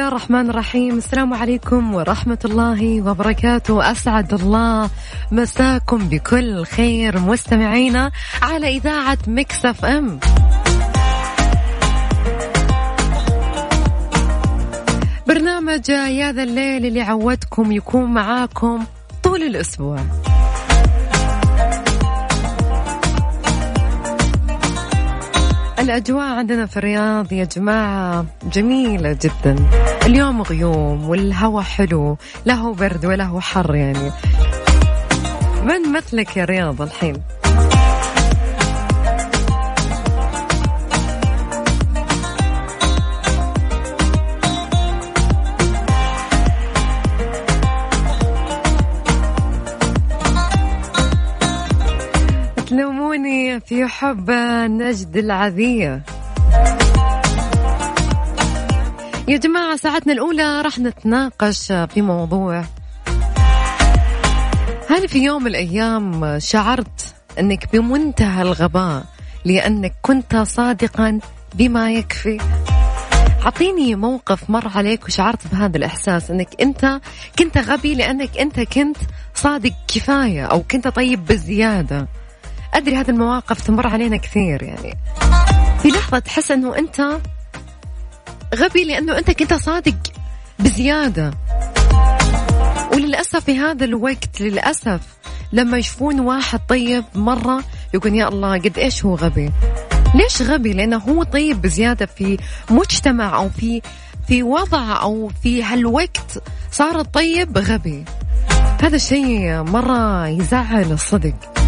الله الرحمن الرحيم. السلام عليكم ورحمة الله وبركاته. أسعد الله مساكم بكل خير. مستمعينا على إذاعة مكسف أم. برنامج يا ذا الليل اللي عودكم يكون معاكم طول الأسبوع. الأجواء عندنا في الرياض يا جماعة جميلة جدا. اليوم غيوم والهواء حلو لا هو برد ولا هو حر يعني. من مثلك يا رياض الحين؟ في حب نجد العذية. يا جماعة ساعتنا الأولى راح نتناقش في موضوع هل في يوم من الأيام شعرت أنك بمنتهى الغباء لأنك كنت صادقا بما يكفي؟ أعطيني موقف مر عليك وشعرت بهذا الإحساس أنك أنت كنت غبي لأنك أنت كنت صادق كفاية أو كنت طيب بزيادة أدري هذه المواقف تمر علينا كثير يعني. في لحظة تحس أنه أنت غبي لأنه أنت كنت صادق بزيادة. وللأسف في هذا الوقت للأسف لما يشوفون واحد طيب مرة يقول يا الله قد إيش هو غبي؟ ليش غبي؟ لأنه هو طيب بزيادة في مجتمع أو في في وضع أو في هالوقت صار الطيب غبي. هذا الشيء مرة يزعل الصدق.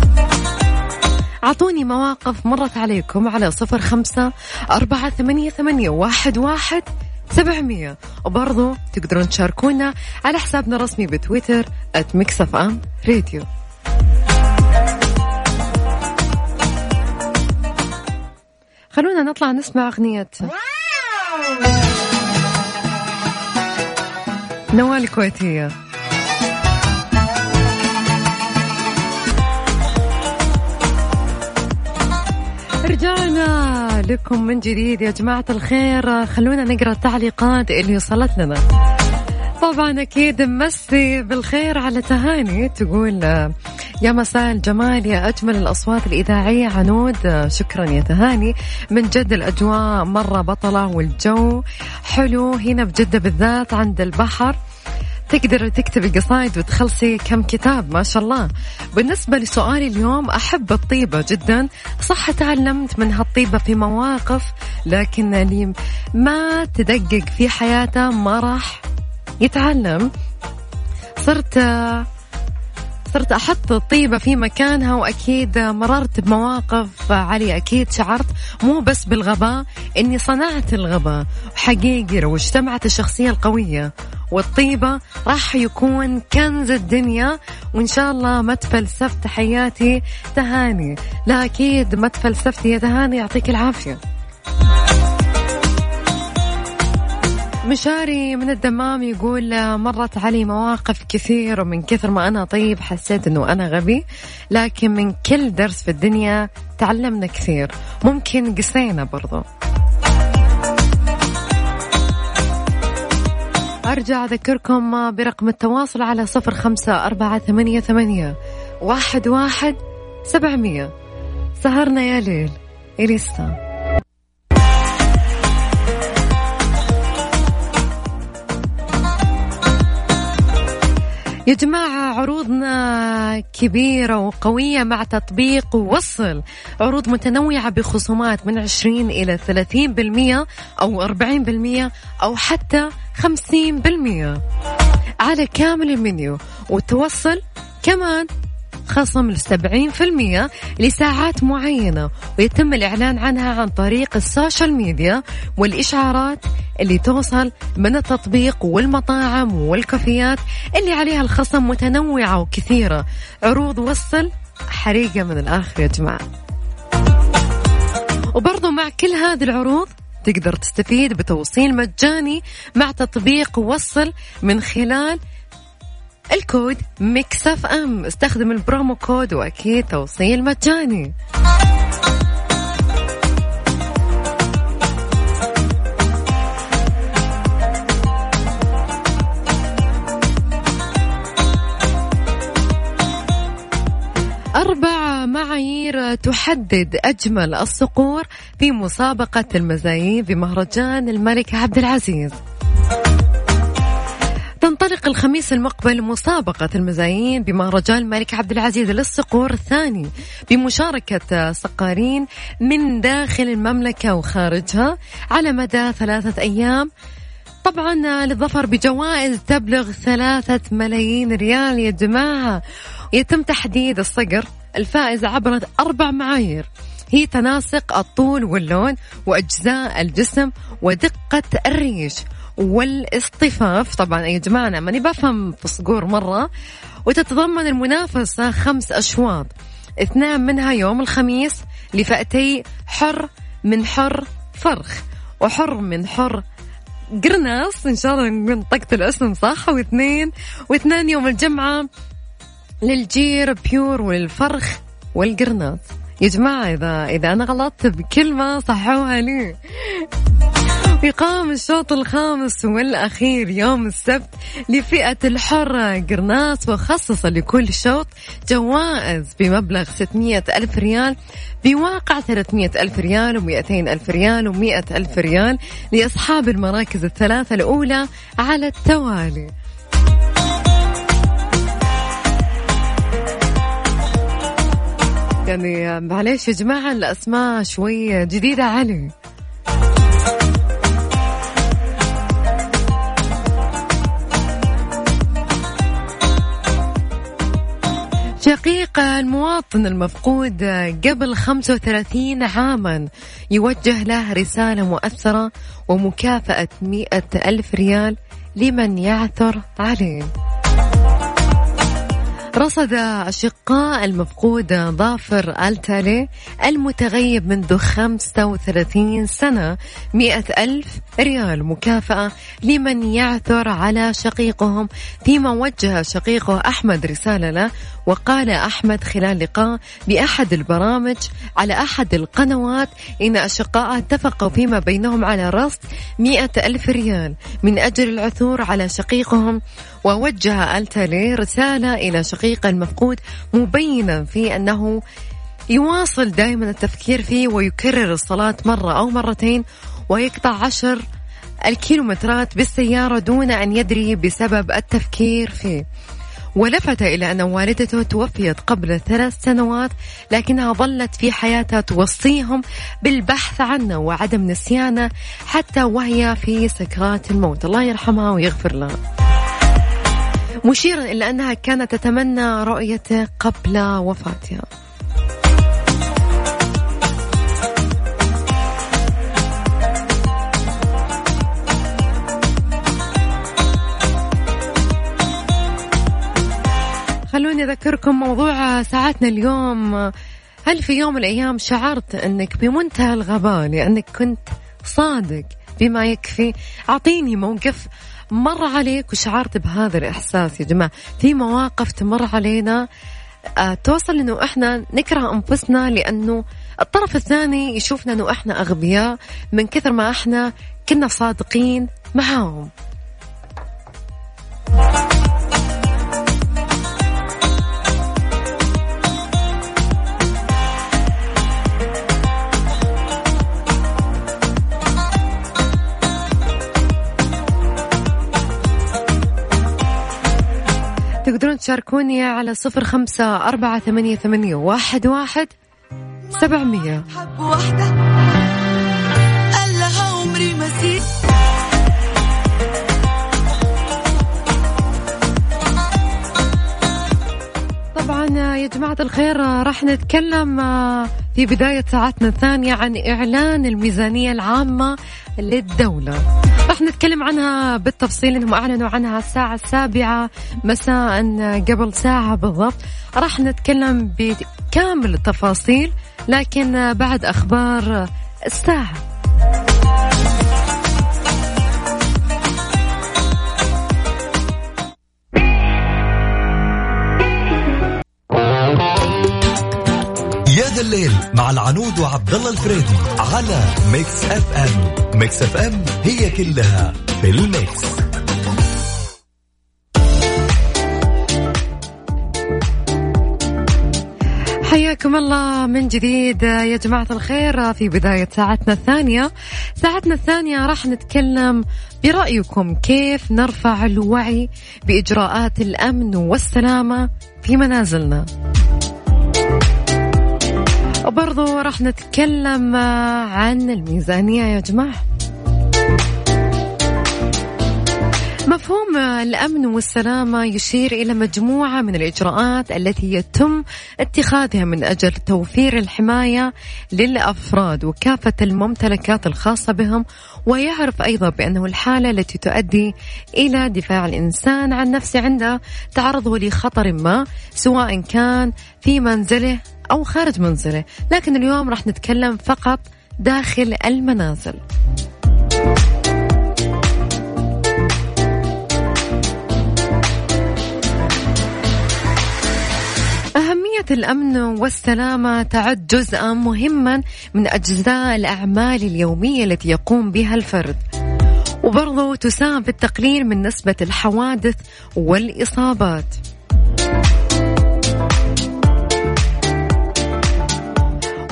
أعطوني مواقف مرت عليكم على صفر خمسة أربعة ثمانية, ثمانية واحد, واحد سبعمية. وبرضو تقدرون تشاركونا على حسابنا الرسمي بتويتر @مكسف أم راديو خلونا نطلع نسمع أغنية. نوال كويتية رجعنا لكم من جديد يا جماعة الخير. خلونا نقرأ التعليقات اللي وصلت لنا طبعا أكيد مسي بالخير على تهاني. تقول يا مساء الجمال يا أجمل الأصوات الإذاعية عنود. شكرا يا تهاني. من جد الأجواء مرة بطلة والجو حلو. هنا بجدة بالذات عند البحر. تقدر تكتبي قصايد وتخلصي كم كتاب ما شاء الله. بالنسبة لسؤالي اليوم أحب الطيبة جدا. صح تعلمت من هالطيبة في مواقف لكن اللي ما تدقق في حياته ما راح يتعلم. صرت صرت أحط الطيبة في مكانها وأكيد مررت بمواقف. علي أكيد شعرت مو بس بالغباء إني صنعت الغباء حقيقي لو اجتمعت الشخصية القوية. والطيبة راح يكون كنز الدنيا وإن شاء الله ما تفلسفت حياتي تهاني. لا أكيد ما تفلسفتي يا تهاني يعطيك العافية. مشاري من الدمام يقول مرت علي مواقف كثير ومن كثر ما أنا طيب حسيت أنه أنا غبي. لكن من كل درس في الدنيا تعلمنا كثير. ممكن قسينا برضو. أرجع أذكركم برقم التواصل على صفر خمسة أربعة ثمانية, ثمانية واحد, واحد سبعمية. سهرنا يا ليل إليسا. يا جماعة عروضنا كبيرة وقوية مع تطبيق وصل. عروض متنوعة بخصومات من 20 إلى 30% أو 40% أو حتى 50% على كامل المنيو. وتوصل كمان خصم لسبعين في المية لساعات معينة ويتم الإعلان عنها عن طريق السوشيال ميديا والإشعارات اللي توصل من التطبيق والمطاعم والكافيات اللي عليها الخصم متنوعة وكثيرة. عروض وصل حريقة من الآخر يا جماعة. وبرضو مع كل هذه العروض تقدر تستفيد بتوصيل مجاني مع تطبيق وصل من خلال ال code Mix FM. استخدم ال promo code وأكيد توصيل مجاني. أربع معايير تحدد أجمل الصقور في مسابقة المزايين بمهرجان الملك عبد العزيز. تنطلق الخميس المقبل مسابقة المزايين بمهرجان الملك عبد العزيز للصقور الثاني بمشاركة صقارين من داخل المملكة وخارجها على مدى ثلاثة أيام. طبعا للظفر بجوائز تبلغ ثلاثة ملايين ريال. يا جماعة يتم تحديد الصقر الفائز عبر أربع معايير. هي تناسق الطول واللون وأجزاء الجسم ودقة الريش. والاصطفاف. طبعا يا جماعة أنا ماني بفهم في الصقور مرة. وتتضمن المنافسة خمس أشواط. اثنان منها يوم الخميس لفئتي حر من حر فرخ. وحر من حر قرناص. إن شاء الله نطقت الاسم صح. واثنين واثنين يوم الجمعة لل gyr pure والفرخ والقرناص. يا جماعة إذا إذا أنا غلطت بكلمة صحوها لي. يقام الشوط الخامس والأخير يوم السبت لفئة الحرة قرناص وخصص لكل شوط جوائز بمبلغ 600 ألف ريال بواقع 300 ألف ريال و200 ألف ريال و100 ألف ريال لأصحاب المراكز الثلاثة الأولى على التوالي. يعني معليش يا جماعة الأسماء شوي جديدة علي. شقيق المواطن المفقود قبل 35 عاما يوجه له رسالة مؤثرة ومكافأة مئة ألف ريال لمن يعثر عليه. رصد أشقاء المفقود ظافر ألتالي المتغيب منذ 35 سنة مئة ألف ريال مكافأة لمن يعثر على شقيقهم فيما وجه شقيقه أحمد رسالة له وقال أحمد خلال لقاء بأحد البرامج على أحد القنوات إن أشقاء اتفقوا فيما بينهم على رصد مئة ألف ريال من أجل العثور على شقيقهم ووجه التالي رسالة إلى شقيقه المفقود مبينا في أنه يواصل دائما التفكير فيه ويكرر الصلاة مرة أو مرتين ويقطع عشر الكيلومترات بالسيارة دون أن يدري بسبب التفكير فيه. ولفت إلى أن والدته توفيت قبل ثلاث سنوات لكنها ظلت في حياتها توصيهم بالبحث عنه وعدم نسيانه حتى وهي في سكرات الموت. الله يرحمها ويغفر لها. مشيرا إلى أنها كانت تتمنى رؤيته قبل وفاتها. خلوني أذكركم موضوع ساعتنا اليوم. هل في يوم من الأيام شعرت أنك بمنتهى الغباء لأنك كنت صادق بما يكفي؟ أعطيني موقف مر عليك وشعرت بهذا الإحساس يا جماعة. في مواقف تمر علينا آه توصل إنه إحنا نكره أنفسنا لأنه الطرف الثاني يشوفنا إنه إحنا أغبياء من كثر ما إحنا كنا صادقين معاهم. تشاركوني على صفر خمسة أربعة ثمانية, ثمانية واحد, واحد سبعمية. طبعا يا جماعة الخير راح نتكلم في بداية ساعتنا الثانية عن إعلان الميزانية العامة للدولة. راح نتكلم عنها بالتفصيل إنهم أعلنوا عنها الساعة السابعة مساء قبل ساعة بالضبط. راح نتكلم بكامل التفاصيل لكن بعد أخبار الساعة. الليل مع العنود وعبد الله الفريدي على Mix FM. Mix FM هي كلها في ال mix. حياكم الله من جديد يا جماعة الخير في بداية ساعتنا الثانية. ساعتنا الثانية راح نتكلم برأيكم كيف نرفع الوعي بإجراءات الأمن والسلامة في منازلنا. وبرضو راح نتكلم عن الميزانية يا جماعة. مفهوم الأمن والسلامة يشير إلى مجموعة من الإجراءات التي يتم اتخاذها من أجل توفير الحماية للأفراد وكافة الممتلكات الخاصة بهم ويعرف أيضا بأنه الحالة التي تؤدي إلى دفاع الإنسان عن نفسه عند تعرضه لخطر ما سواء كان في منزله أو خارج منزله. لكن اليوم راح نتكلم فقط داخل المنازل. الأمن والسلامة تعد جزءا مهما من أجزاء الأعمال اليومية التي يقوم بها الفرد. وبرضه تساهم في التقليل من نسبة الحوادث والإصابات.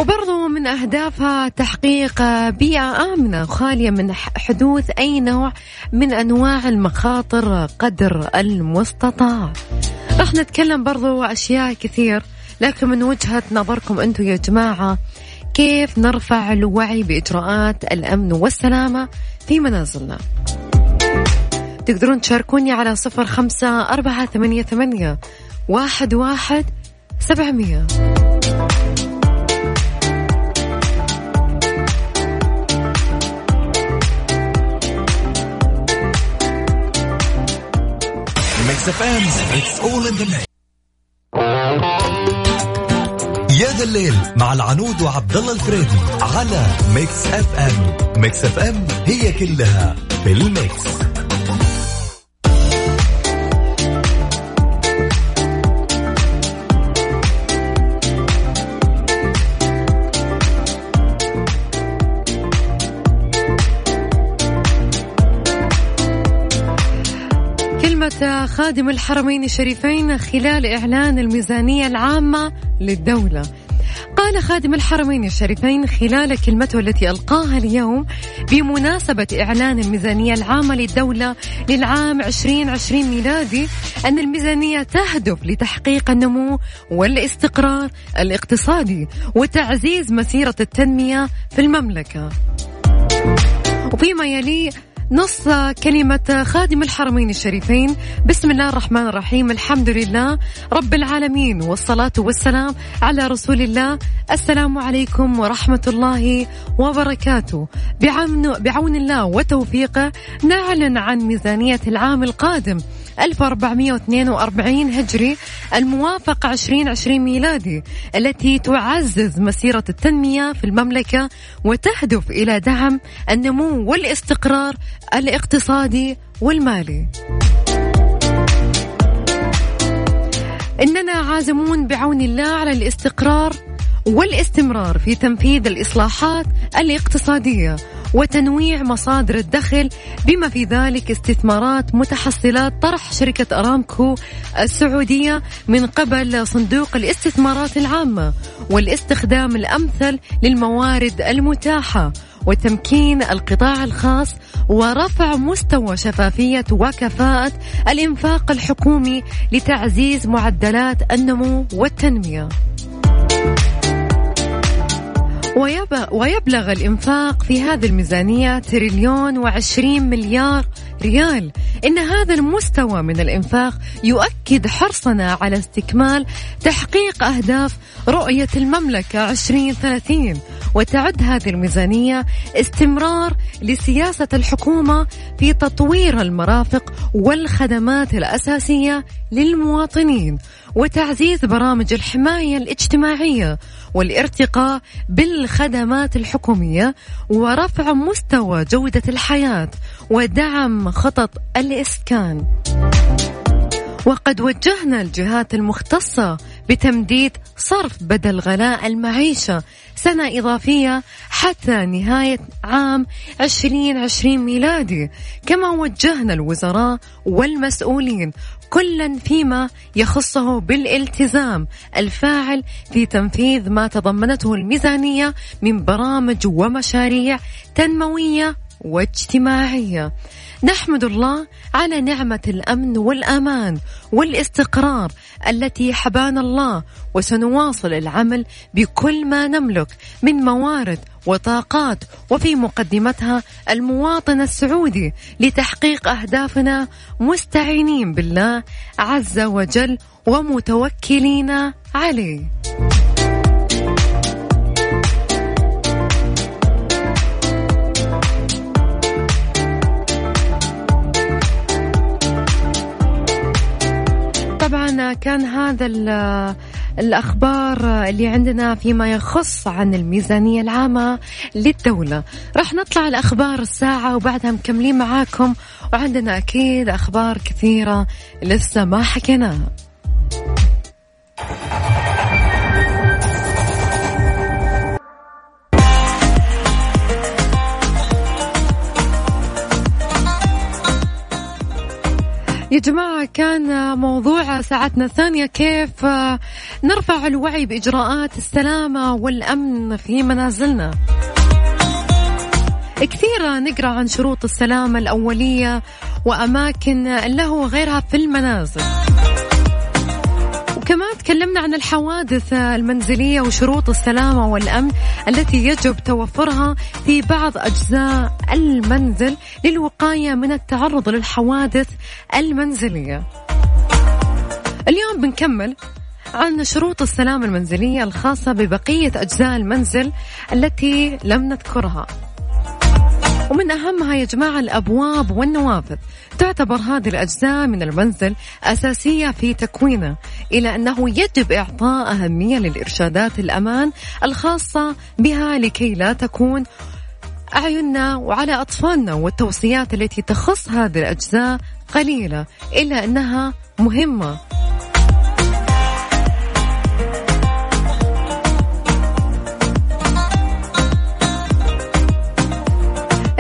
وبرضو من أهدافها تحقيق بيئة آمنة خالية من حدوث أي نوع من أنواع المخاطر قدر المستطاع. راح نتكلم برضو أشياء كثير لكن من وجهة نظركم أنتم يا جماعة كيف نرفع الوعي بإجراءات الأمن والسلامة في منازلنا؟ تقدرون تشاركوني على صفر خمسة أربعة ثمانية, ثمانية واحد, واحد سبعمية. Mix FM, it's all in the mix. يا ذا الليل مع العنود وعبد الله الفريدي على Mix FM Mix FM هي كلها في ال mix. كلمة خادم الحرمين الشريفين خلال إعلان الميزانية العامة للدولة. قال خادم الحرمين الشريفين خلال كلمته التي ألقاها اليوم بمناسبة إعلان الميزانية العامة للدولة للعام 2020 ميلادي أن الميزانية تهدف لتحقيق النمو والاستقرار الاقتصادي وتعزيز مسيرة التنمية في المملكة. وفيما يلي نص كلمة خادم الحرمين الشريفين. بسم الله الرحمن الرحيم. الحمد لله رب العالمين والصلاة والسلام على رسول الله. السلام عليكم ورحمة الله وبركاته. بعون, بعون الله وتوفيقه نعلن عن ميزانية العام القادم. 1442 هجري الموافق 2020 ميلادي التي تعزز مسيرة التنمية في المملكة وتهدف إلى دعم النمو والاستقرار الاقتصادي والمالي. إننا عازمون بعون الله على الاستقرار والاستمرار في تنفيذ الإصلاحات الاقتصادية وتنويع مصادر الدخل بما في ذلك استثمارات متحصلات طرح شركة أرامكو السعودية من قبل صندوق الاستثمارات العامة والاستخدام الأمثل للموارد المتاحة وتمكين القطاع الخاص ورفع مستوى شفافية وكفاءة الإنفاق الحكومي لتعزيز معدلات النمو والتنمية. ويبلغ الإنفاق في هذه الميزانية تريليون وعشرين مليار ريال. إن هذا المستوى من الإنفاق يؤكد حرصنا على استكمال تحقيق أهداف رؤية المملكة 2030 وتعد هذه الميزانية استمرار لسياسة الحكومة في تطوير المرافق والخدمات الأساسية للمواطنين. وتعزيز برامج الحماية الاجتماعية والارتقاء بالخدمات الحكومية ورفع مستوى جودة الحياة ودعم خطط الإسكان. وقد وجهنا الجهات المختصة بتمديد صرف بدل غلاء المعيشة سنة إضافية حتى نهاية عام 2020 ميلادي كما وجهنا الوزراء والمسؤولين كلا فيما يخصه بالالتزام الفاعل في تنفيذ ما تضمنته الميزانية من برامج ومشاريع تنموية واجتماعية. نحمد الله على نعمة الأمن والأمان والاستقرار التي حبانا الله وسنواصل العمل بكل ما نملك من موارد وطاقات وفي مقدمتها المواطن السعودي لتحقيق أهدافنا مستعينين بالله عز وجل ومتوكلين عليه. طبعا كان هذا الأخبار اللي عندنا فيما يخص عن الميزانية العامة للدولة. راح نطلع الأخبار الساعة وبعدها مكملين معاكم وعندنا أكيد أخبار كثيرة لسه ما حكيناها جماعة كان موضوع ساعتنا الثانية كيف نرفع الوعي بإجراءات السلامة والأمن في منازلنا. كثير نقرأ عن شروط السلامة الأولية وأماكن له وغيرها في المنازل. تكلمنا عن الحوادث المنزلية وشروط السلامة والأمن التي يجب توفرها في بعض أجزاء المنزل للوقاية من التعرض للحوادث المنزلية. اليوم بنكمل عن شروط السلامة المنزلية الخاصة ببقية أجزاء المنزل التي لم نذكرها. ومن أهمها يا جماعة الأبواب والنوافذ. تعتبر هذه الأجزاء من المنزل أساسية في تكوينه. إلى أنه يجب إعطاء أهمية للإرشادات الأمان الخاصة بها لكي لا تكون أعيننا وعلى أطفالنا والتوصيات التي تخص هذه الأجزاء قليلة إلا أنها مهمة.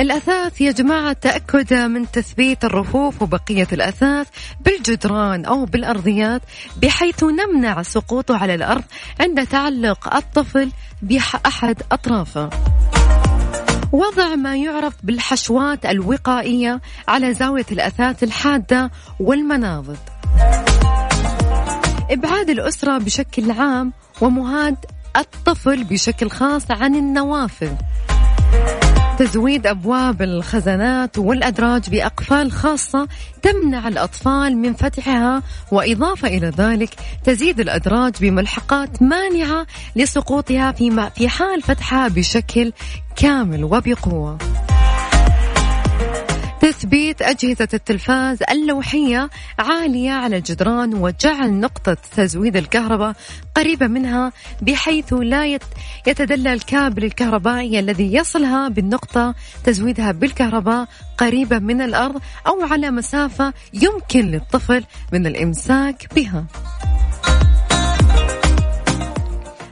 الأثاث يا جماعة تأكد من تثبيت الرفوف وبقية الأثاث بالجدران أو بالأرضيات بحيث نمنع سقوطه على الأرض عند تعلق الطفل بأحد أطرافه. وضع ما يعرف بالحشوات الوقائية على زاوية الأثاث الحادة والمناضد. إبعاد الأسرة بشكل عام ومهاد الطفل بشكل خاص عن النوافذ. تزويد أبواب الخزانات والأدراج بأقفال خاصة تمنع الأطفال من فتحها وإضافة إلى ذلك تزيد الأدراج بملحقات مانعة لسقوطها في حال فتحها بشكل كامل وبقوة. تثبيت أجهزة التلفاز اللوحية عالية على الجدران وجعل نقطة تزويد الكهرباء قريبة منها بحيث لا يتدلى الكابل الكهربائي الذي يصلها بالنقطة تزويدها بالكهرباء قريبة من الأرض أو على مسافة يمكن للطفل من الإمساك بها.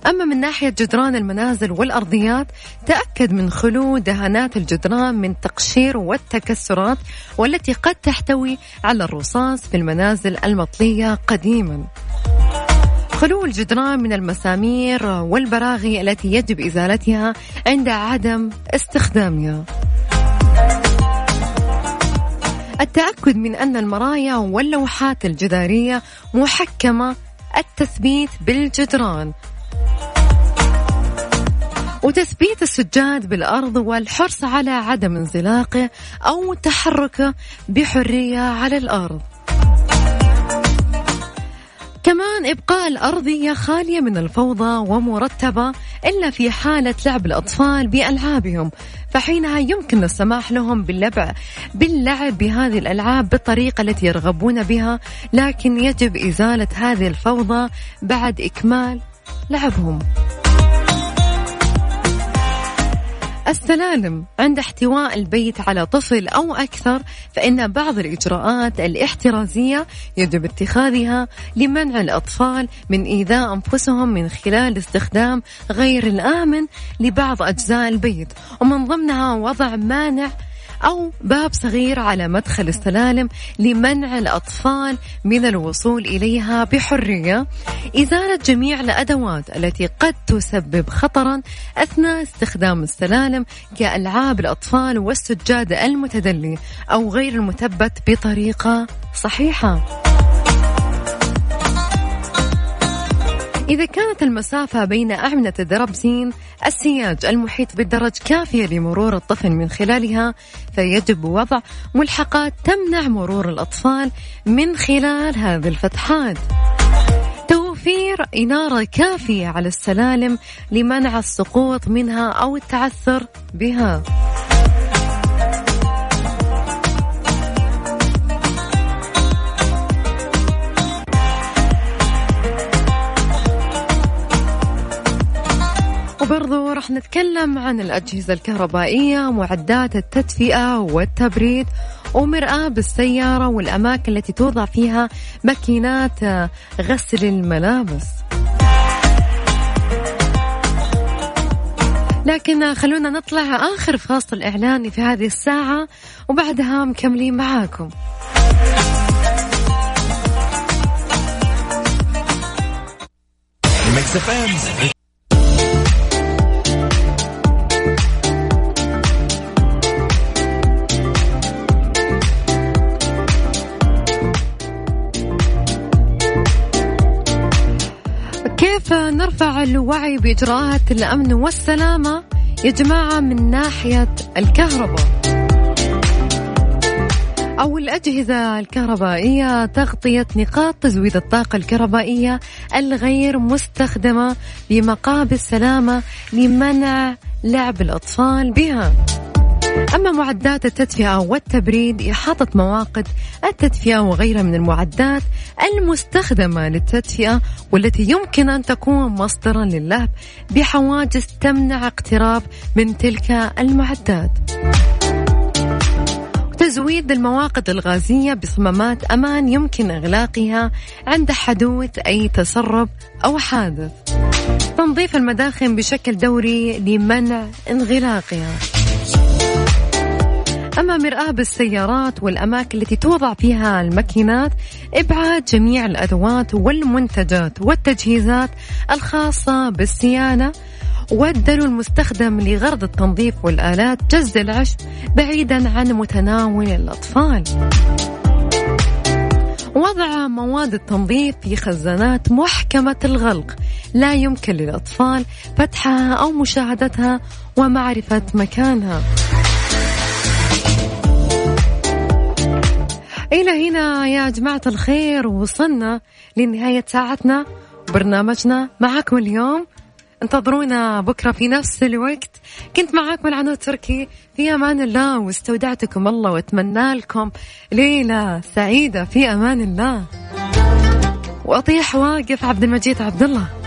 أما من ناحية جدران المنازل والأرضيات تأكد من خلو دهانات الجدران من تقشير والتكسرات والتي قد تحتوي على الرصاص في المنازل المطلية قديما. خلو الجدران من المسامير والبراغي التي يجب إزالتها عند عدم استخدامها. التأكد من أن المرايا واللوحات الجدارية محكمة التثبيت بالجدران. وتثبيت السجاد بالأرض والحرص على عدم انزلاقه أو تحركه بحرية على الأرض. كمان إبقاء الأرضية خالية من الفوضى ومرتبة إلا في حالة لعب الأطفال بألعابهم فحينها يمكن السماح لهم باللعب باللعب بهذه الألعاب بالطريقة التي يرغبون بها لكن يجب إزالة هذه الفوضى بعد إكمال لعبهم. السلالم. عند احتواء البيت على طفل أو أكثر فإن بعض الإجراءات الاحترازية يجب اتخاذها لمنع الأطفال من إيذاء أنفسهم من خلال استخدام غير الآمن لبعض أجزاء البيت. ومن ضمنها وضع مانع أو باب صغير على مدخل السلالم لمنع الأطفال من الوصول إليها بحرية. إزالة جميع الأدوات التي قد تسبب خطرا أثناء استخدام السلالم كألعاب الأطفال والسجادة المتدلي أو غير المثبت بطريقة صحيحة. إذا كانت المسافة بين أعمدة الدربزين السياج المحيط بالدرج كافية لمرور الطفل من خلالها فيجب وضع ملحقات تمنع مرور الأطفال من خلال هذه الفتحات. توفير إنارة كافية على السلالم لمنع السقوط منها أو التعثر بها. وبرضو راح نتكلم عن الأجهزة الكهربائية معدات التدفئة والتبريد ومرآة بالسيارة والأماكن التي توضع فيها ماكينات غسل الملابس. لكن خلونا نطلع آخر فاصل إعلاني في هذه الساعة وبعدها مكملين معاكم. نرفع الوعي بإجراءات الأمن والسلامة يا جماعة من ناحية الكهرباء أو الأجهزة الكهربائية تغطية نقاط تزويد الطاقة الكهربائية الغير مستخدمة بمقابل سلامة لمنع لعب الأطفال بها. أما معدات التدفئة والتبريد إحاطة مواقد التدفئة وغيرها من المعدات المستخدمة للتدفئة والتي يمكن أن تكون مصدرا للهب بحواجز تمنع اقتراب من تلك المعدات. تزويد المواقد الغازية بصمامات أمان يمكن إغلاقها عند حدوث أي تسرب أو حادث. تنظيف المداخن بشكل دوري لمنع انغلاقها. أما مرآة بالسيارات والأماكن التي توضع فيها الماكينات إبعاد جميع الأدوات والمنتجات والتجهيزات الخاصة بالصيانة. والدلو المستخدم لغرض التنظيف والآلات جز العشب بعيدا عن متناول الأطفال. وضع مواد التنظيف في خزانات محكمة الغلق. لا يمكن للأطفال فتحها أو مشاهدتها ومعرفة مكانها. إلى هنا يا جماعة الخير وصلنا لنهاية ساعتنا برنامجنا معكم اليوم. انتظرونا بكرة في نفس الوقت. كنت معاكم العنود تركي في أمان الله واستودعتكم الله وأتمنى لكم ليلة سعيدة في أمان الله. وأطيح واقف عبد المجيد عبد الله.